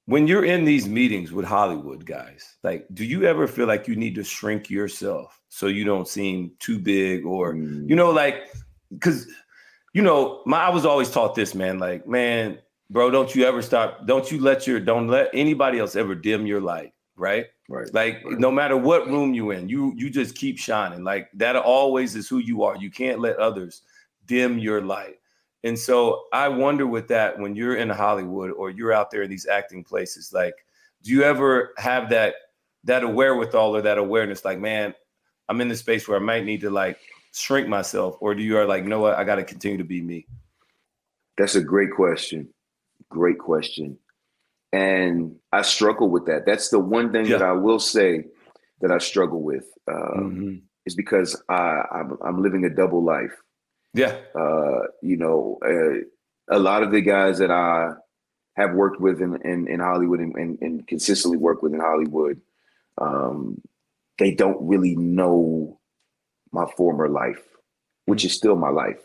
when you're in these meetings with Hollywood guys, like, do you ever feel like you need to shrink yourself so you don't seem too big, or mm. you know, like, because you know, my I was always taught this, man. Like, man, bro, don't you ever stop? Don't you let your don't let anybody else ever dim your light, right? Right. Like right. no matter what room you're in, you you just keep shining. Like that always is who you are. You can't let others dim your light. And so I wonder with that when you're in Hollywood or you're out there in these acting places, like, do you ever have that that wherewithal or that awareness, like, man, I'm in the space where I might need to like shrink myself, or do you are like, you know what, I got to continue to be me? That's a great question. Great question and I struggle with that. That's the one thing yeah. that I will say that I struggle with um, mm-hmm. is because I I'm, I'm, living a double life. Yeah, uh, you know, uh, a lot of the guys that I have worked with in in, in Hollywood and, and, and, consistently work with in Hollywood, um, they don't really know my former life, which is still my life.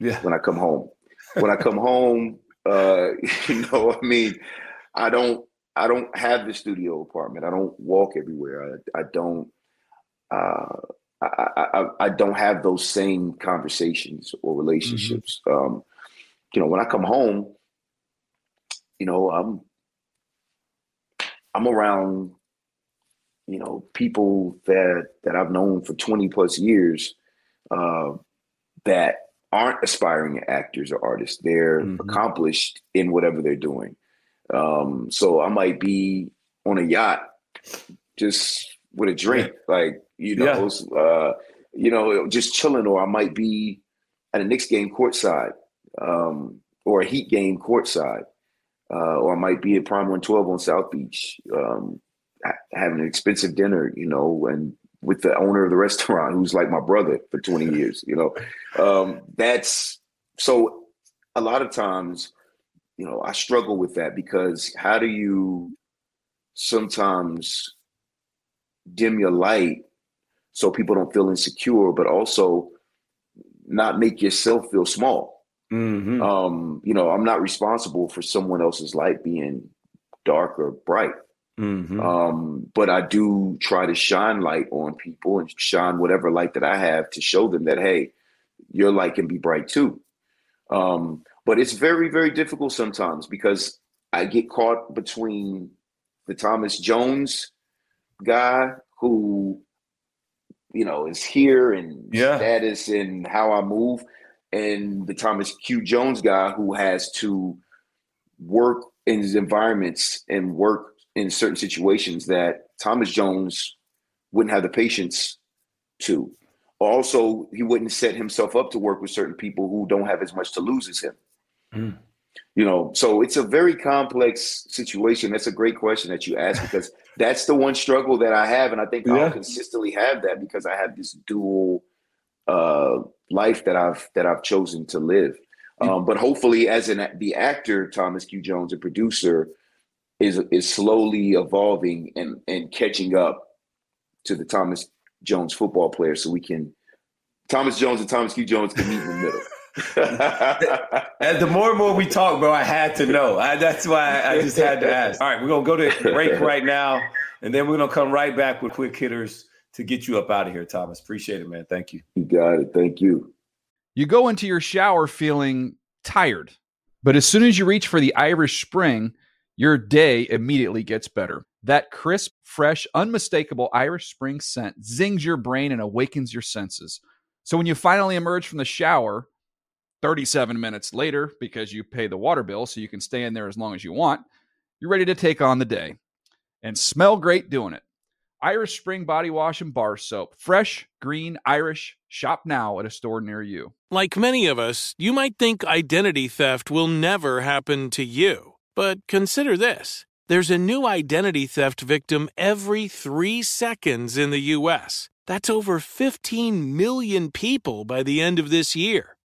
Yeah, when I come home, when I come home, uh, you know, I mean. I don't I don't have the studio apartment. I don't walk everywhere. I, I don't uh, I, I, I don't have those same conversations or relationships. Mm-hmm. Um, you know, when I come home, you know, I'm I'm around, you know, people that that I've known for 20 plus years uh, that aren't aspiring actors or artists. They're mm-hmm. accomplished in whatever they're doing. Um, so I might be on a yacht just with a drink, like, you know, yeah. uh, you know, just chilling, or I might be at a Knicks game courtside, um, or a Heat game courtside, uh, or I might be at Prime 112 on South Beach, um, having an expensive dinner, you know, and with the owner of the restaurant who's like my brother for 20 years, you know. Um, that's so a lot of times you know, I struggle with that because how do you sometimes dim your light so people don't feel insecure, but also not make yourself feel small? Mm-hmm. Um, you know, I'm not responsible for someone else's light being dark or bright. Mm-hmm. Um, but I do try to shine light on people and shine whatever light that I have to show them that, hey, your light can be bright too. Um, but it's very, very difficult sometimes because I get caught between the Thomas Jones guy who, you know, is here and yeah. status and how I move, and the Thomas Q Jones guy who has to work in his environments and work in certain situations that Thomas Jones wouldn't have the patience to. Also, he wouldn't set himself up to work with certain people who don't have as much to lose as him. Mm. You know, so it's a very complex situation. That's a great question that you asked because that's the one struggle that I have, and I think yeah. I'll consistently have that because I have this dual uh, life that I've that I've chosen to live. Um, but hopefully, as an the actor Thomas Q Jones, a producer, is is slowly evolving and and catching up to the Thomas Jones football player, so we can Thomas Jones and Thomas Q Jones can meet in the middle. As the more and more we talk, bro, I had to know. I, that's why I, I just had to ask. All right, we're gonna go to break right now, and then we're gonna come right back with quick hitters to get you up out of here, Thomas. Appreciate it, man. Thank you. You got it. Thank you. You go into your shower feeling tired, but as soon as you reach for the Irish Spring, your day immediately gets better. That crisp, fresh, unmistakable Irish Spring scent zings your brain and awakens your senses. So when you finally emerge from the shower, 37 minutes later, because you pay the water bill so you can stay in there as long as you want, you're ready to take on the day and smell great doing it. Irish Spring Body Wash and Bar Soap. Fresh, green, Irish. Shop now at a store near you. Like many of us, you might think identity theft will never happen to you. But consider this there's a new identity theft victim every three seconds in the U.S. That's over 15 million people by the end of this year,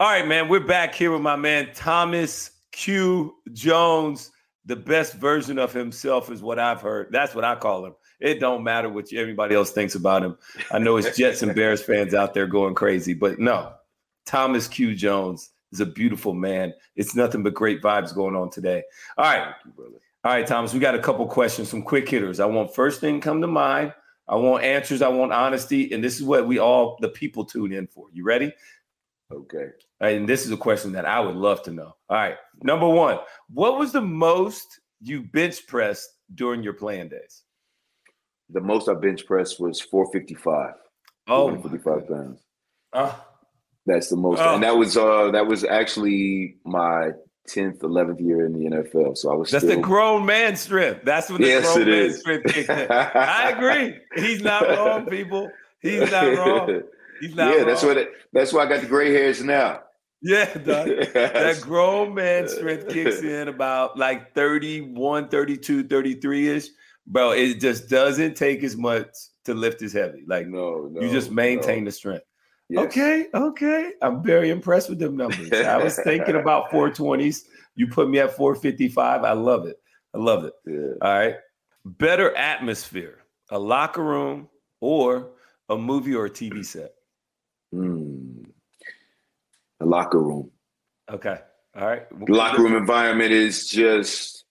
All right, man, we're back here with my man Thomas Q. Jones. The best version of himself is what I've heard. That's what I call him. It don't matter what everybody else thinks about him. I know it's Jets and Bears fans out there going crazy, but no, Thomas Q. Jones is a beautiful man. It's nothing but great vibes going on today. All right. All right, Thomas, we got a couple questions, some quick hitters. I want first thing come to mind. I want answers. I want honesty. And this is what we all, the people, tune in for. You ready? Okay. And this is a question that I would love to know. All right. Number one, what was the most you bench pressed during your playing days? The most I bench pressed was 455. Oh, 455 pounds. Uh, That's the most, Oh. and that was uh that was actually my 10th, 11th year in the NFL. So I was that's still, the grown man strength. That's when the Yes, grown it man is. strength. I agree. He's not wrong, people. He's not wrong. He's not yeah, wrong. that's what it, that's why I got the gray hairs now. Yeah, dog. that grown man strength kicks in about like 31, 32, 33 ish. Bro, it just doesn't take as much to lift as heavy. Like, no, no you just maintain no. the strength. Yes. Okay, okay. I'm very impressed with them numbers. I was thinking about 420s. You put me at 455. I love it. I love it. Yeah. All right. Better atmosphere, a locker room or a movie or a TV set. The locker room. Okay. All right. The locker room environment is just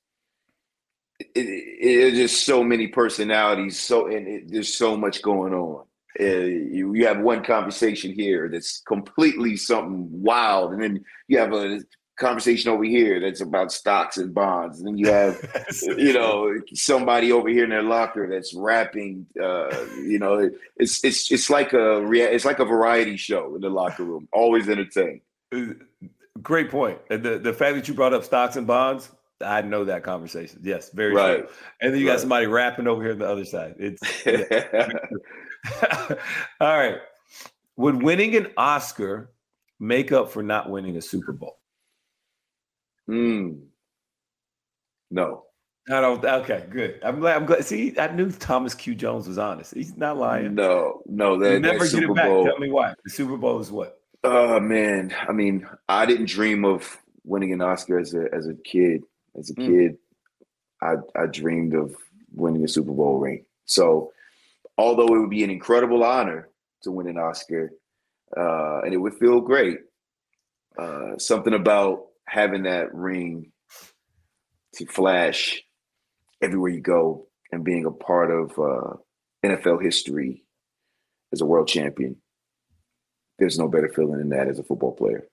it, it, it's just so many personalities so and it, there's so much going on uh, you, you have one conversation here that's completely something wild and then you have a conversation over here that's about stocks and bonds and then you have you know somebody over here in their locker that's rapping uh you know it's it's it's like a it's like a variety show in the locker room always entertaining Great point. And the, the fact that you brought up stocks and bonds, I know that conversation. Yes, very Right. true. And then you got somebody rapping over here on the other side. It's yeah. all right. Would winning an Oscar make up for not winning a Super Bowl? Hmm. No. I don't. Okay, good. I'm glad. I'm glad. See, I knew Thomas Q. Jones was honest. He's not lying. No, no, that, you never that get Super it back. Bowl. Tell me why. The Super Bowl is what? Oh man, I mean, I didn't dream of winning an Oscar as a as a kid. As a Mm. kid, I I dreamed of winning a Super Bowl ring. So, although it would be an incredible honor to win an Oscar, uh, and it would feel great, uh, something about having that ring to flash everywhere you go and being a part of uh, NFL history as a world champion there's no better feeling than that as a football player.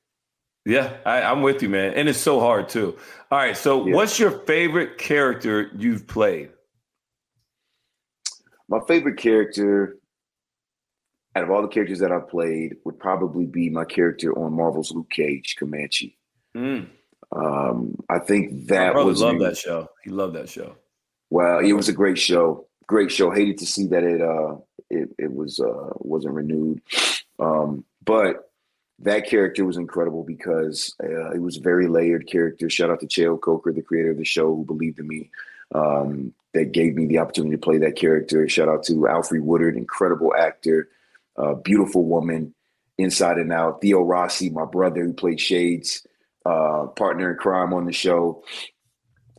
Yeah, I, I'm with you, man. And it's so hard too. All right. So, Yeah. what's your favorite character you've played? My favorite character out of all the characters that I've played would probably be my character on Marvel's Luke Cage, Comanche. Mm. Um, I think that was loved that show. He loved that show. Well, it was a great show. Great show. Hated to see that it uh it, it was uh wasn't renewed. Um, but that character was incredible because uh, it was a very layered character. Shout out to Cheo Coker, the creator of the show, who believed in me. Um, that gave me the opportunity to play that character. Shout out to Alfre Woodard, incredible actor, uh, beautiful woman, inside and out. Theo Rossi, my brother, who played Shades, uh, partner in crime on the show.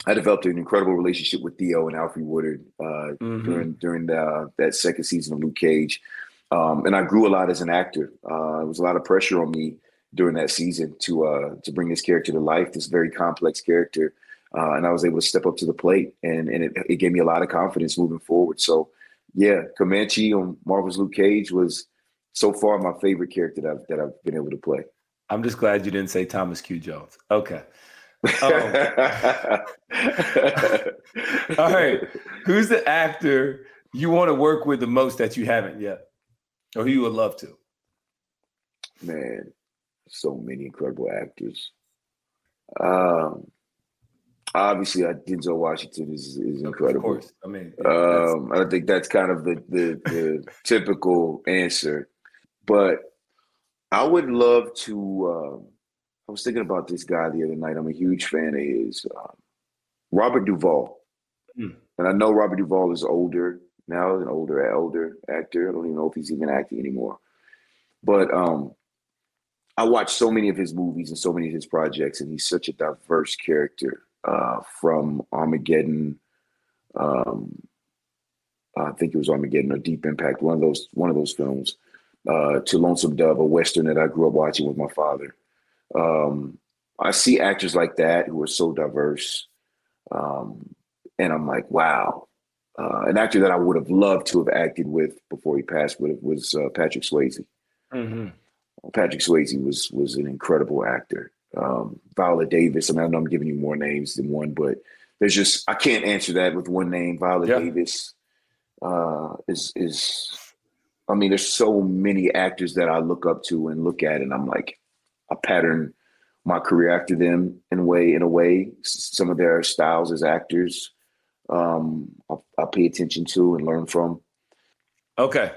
I developed an incredible relationship with Theo and Alfre Woodard uh, Mhm. during during the, that second season of Luke Cage, um, and I grew a lot as an actor. Uh, there was a lot of pressure on me during that season to uh, to bring this character to life, this very complex character, uh, and I was able to step up to the plate, and and it, it gave me a lot of confidence moving forward. So, yeah, Comanche on Marvel's Luke Cage was so far my favorite character that I've, that I've been able to play. I'm just glad you didn't say Thomas Q. Jones. Okay. Um, all right. Who's the actor you want to work with the most that you haven't yet, or who you would love to? Man, so many incredible actors. Um, obviously, uh, Denzel Washington is is incredible. Of course. I mean, Um, I think that's kind of the the, the typical answer, but I would love to. Um, I was thinking about this guy the other night. I'm a huge fan of his, um, Robert Duvall, Hmm. and I know Robert Duvall is older now, an older elder actor. I don't even know if he's even acting anymore, but um, I watched so many of his movies and so many of his projects, and he's such a diverse character. Uh, from Armageddon, um, I think it was Armageddon or Deep Impact, one of those one of those films, uh, to Lonesome Dove, a western that I grew up watching with my father. Um, I see actors like that who are so diverse, um, and I'm like, wow. Uh, an actor that I would have loved to have acted with before he passed would have, was uh, Patrick Swayze. Mhm. Patrick Swayze was was an incredible actor. Um, Viola Davis. I mean, I know I'm giving you more names than one, but there's just I can't answer that with one name. Viola Yeah. Davis uh, is is. I mean, there's so many actors that I look up to and look at, and I'm like, I pattern my career after them in a way. In a way, some of their styles as actors, um, I, I pay attention to and learn from. Okay.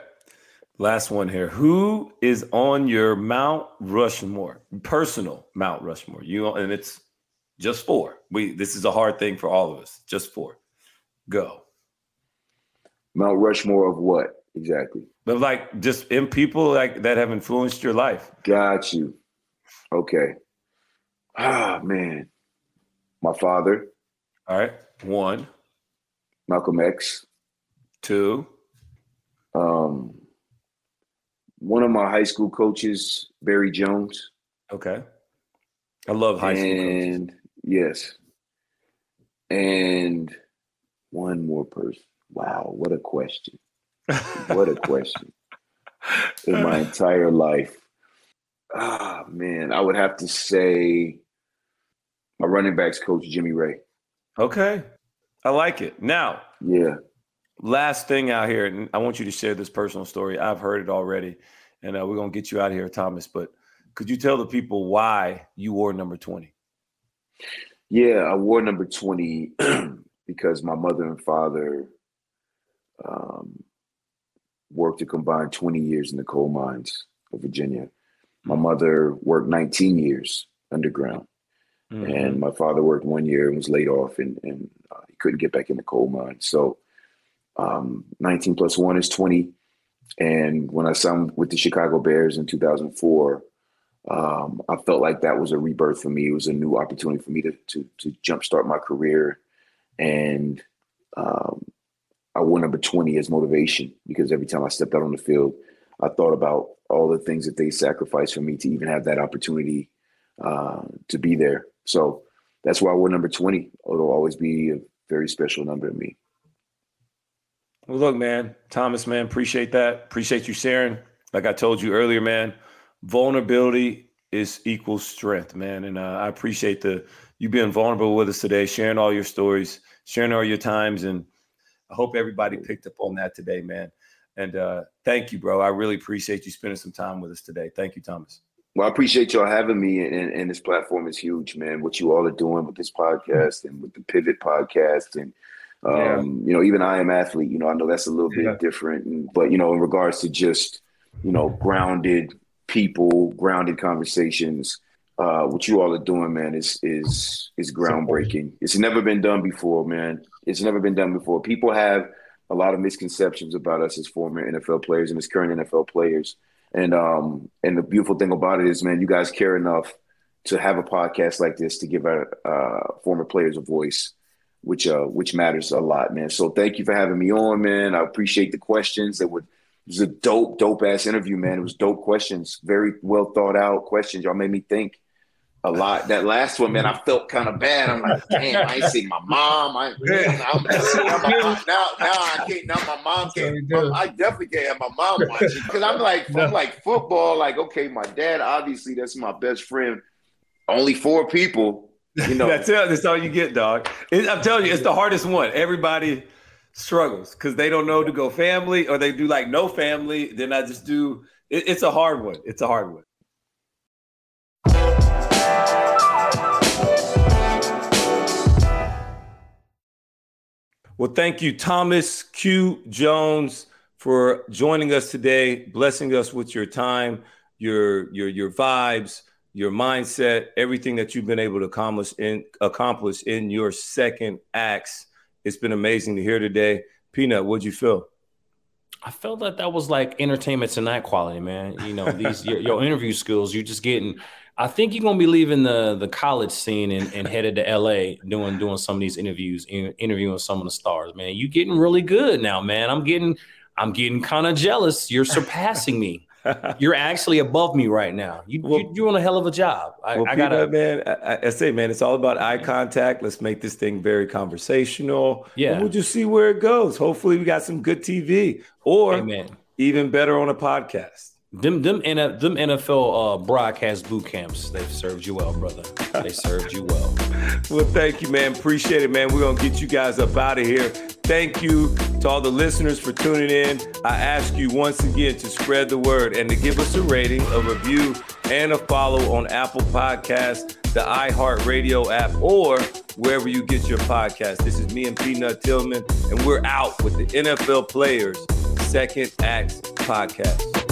Last one here. Who is on your Mount Rushmore? Personal Mount Rushmore. You and it's just four. We this is a hard thing for all of us. Just four. Go. Mount Rushmore of what exactly? But like just in people like that have influenced your life. Got you. Okay. Ah man, my father, All right. One, Malcolm X. two, Um, one of my high school coaches, Barry Jones. okay. I love high school coaches. yes, and one more person. Wow, what a question! What a question! In my entire life, ah man, I would have to say my running backs coach, Jimmy Ray. Okay. I like it. Now, Yeah, last thing out here, and I want you to share this personal story. I've heard it already, and uh, we're gonna get you out of here, Thomas. But could you tell the people why you wore number twenty? yeah. I wore number twenty because my mother and father um, worked a combined twenty years in the coal mines of Virginia. My mother worked 19 years underground. and my father worked one year and was laid off and, and uh, he couldn't get back in the coal mine. So um, 19 plus 1 is 20 and when i signed with the chicago bears in 2004 um, i felt like that was a rebirth for me. It was a new opportunity for me to, to, to jumpstart my career. And um, i wore number 20 as motivation because every time i stepped out on the field i thought about all the things that they sacrificed for me to even have that opportunity uh, to be there. So that's why I wore number 20. It'll always be a very special number to me. Well, look, man, Thomas, man, appreciate that. Appreciate you sharing. Like I told you earlier, man, vulnerability is equals strength, man. And uh, I appreciate the you being vulnerable with us today, sharing all your stories, sharing all your times, and I hope everybody picked up on that today, man. And uh, thank you, bro. I really appreciate you spending some time with us today. Thank you, Thomas. Well, I appreciate y'all having me, and, and this platform is huge, man. What you all are doing with this podcast and with the Pivot podcast, and um, you know, even I am athlete. You know, I know that's a little bit Yeah. different, and, but you know, in regards to just you know, grounded people, grounded conversations. Uh, what you all are doing, man, is is is groundbreaking. It's never been done before, man. It's never been done before. People have a lot of misconceptions about us as former NFL players and as current NFL players. And um, and the beautiful thing about it is, man, you guys care enough to have a podcast like this to give our uh, former players a voice, which uh, which matters a lot, man. So thank you for having me on, man. I appreciate the questions. That would it was a dope, dope ass interview, man. It was dope questions, very well thought out questions. Y'all made me think a lot. That last one, man, I felt kind of bad. I'm like, damn, I ain't seen my mom. I, I'm, now, now, now I can't. Now my mom can't. I definitely can't have my mom watching because I'm like, I'm like football. Like, okay, my dad, obviously, that's my best friend. Only four people, you know. that's it. That's all you get, dog. It- I'm telling you, it's the hardest one. Everybody struggles because they don't know to go family or they do like no family. Then I just do. It, it's a hard one. It's a hard one. Well, thank you, Thomas Q. Jones, for joining us today, blessing us with your time, your your your vibes, your mindset, everything that you've been able to accomplish in accomplish in your second acts. It's been amazing to hear today. Peanut, what'd you feel? I felt that that was like entertainment tonight quality, man. You know, these your, your interview skills, you're just getting. I think you're gonna be leaving the the college scene and, and headed to LA doing doing some of these interviews, in, interviewing some of the stars, man. you're getting really good now, man. I'm getting I'm getting kind of jealous. You're surpassing me. You're actually above me right now. You, you you're doing a hell of a job. I, well, I gotta man. I, I say, man, it's all about eye contact. Let's make this thing very conversational. Yeah. and we'll just see where it goes. Hopefully, we got some good TV, or Amen. even better on a podcast. Them them them NFL uh, broadcast boot camps, they've served you well, brother. They served you well. well, thank you, man. Appreciate it, man. We're gonna get you guys up out of here. Thank you to all the listeners for tuning in. I ask you once again to spread the word and to give us a rating, a review, and a follow on Apple Podcasts, the iHeartRadio app, or wherever you get your podcast. This is me and Peanut Tillman, and we're out with the NFL Players Second Acts Podcast.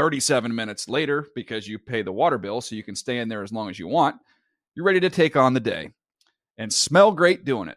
37 minutes later, because you pay the water bill so you can stay in there as long as you want, you're ready to take on the day and smell great doing it.